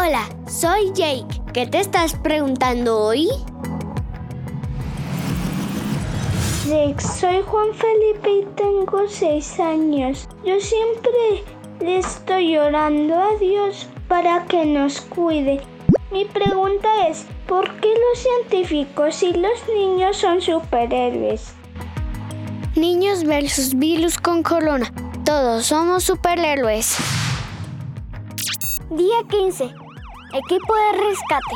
Hola, soy Jake. ¿Qué te estás preguntando hoy? Jake, soy Juan Felipe y tengo seis años. Yo siempre le estoy orando a Dios para que nos cuide. Mi pregunta es, ¿por qué los científicos y los niños son superhéroes? Niños versus virus con corona. Todos somos superhéroes. Día 15. Equipo de rescate.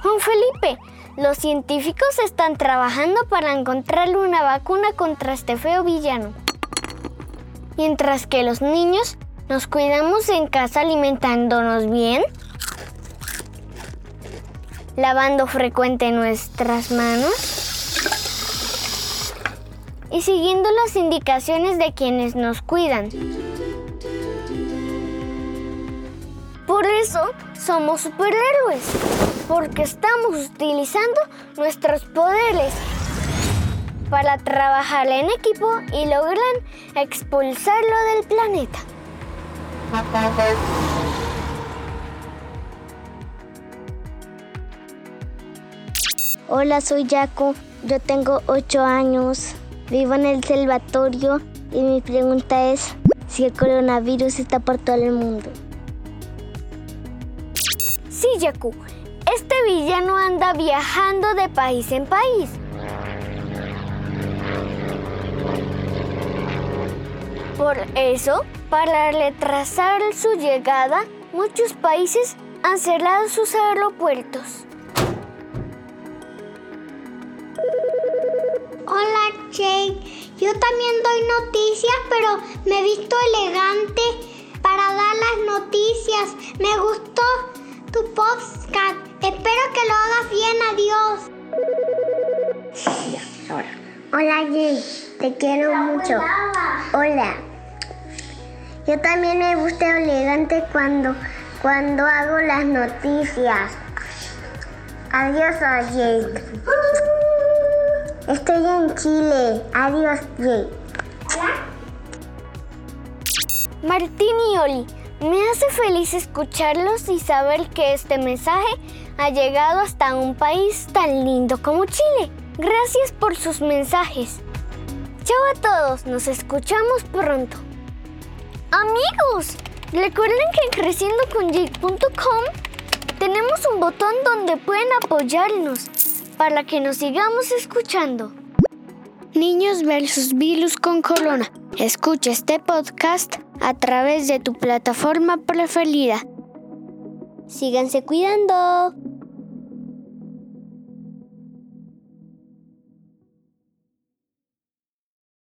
Juan Felipe, los científicos están trabajando para encontrarle una vacuna contra este feo villano. Mientras que los niños nos cuidamos en casa alimentándonos bien, lavando frecuente nuestras manos y siguiendo las indicaciones de quienes nos cuidan. Por eso somos superhéroes, porque estamos utilizando nuestros poderes para trabajar en equipo y logran expulsarlo del planeta. Hola, soy Jaco. Yo tengo 8 años. Vivo en el Salvatorio y mi pregunta es si el coronavirus está por todo el mundo. Este villano anda viajando de país en país. Por eso, para retrasar su llegada, muchos países han cerrado sus aeropuertos. Hola Jake, yo también doy noticias, pero me he visto elegante para dar las noticias. Me gustó tu podcast. Espero que lo hagas bien, adiós. Hola Jay, te quiero mucho. Hola. Yo también me gusta elegante cuando, cuando hago las noticias. Adiós, Jake. Estoy en Chile. Adiós, Jake. Martín y Oli, me hace feliz escucharlos y saber que este mensaje ha llegado hasta un país tan lindo como Chile. Gracias por sus mensajes. Chao a todos, nos escuchamos pronto. Amigos, recuerden que en creciendoconyake.com tenemos un botón donde pueden apoyarnos para que nos sigamos escuchando. Niños versus virus con corona. Escucha este podcast a través de tu plataforma preferida. Síganse cuidando.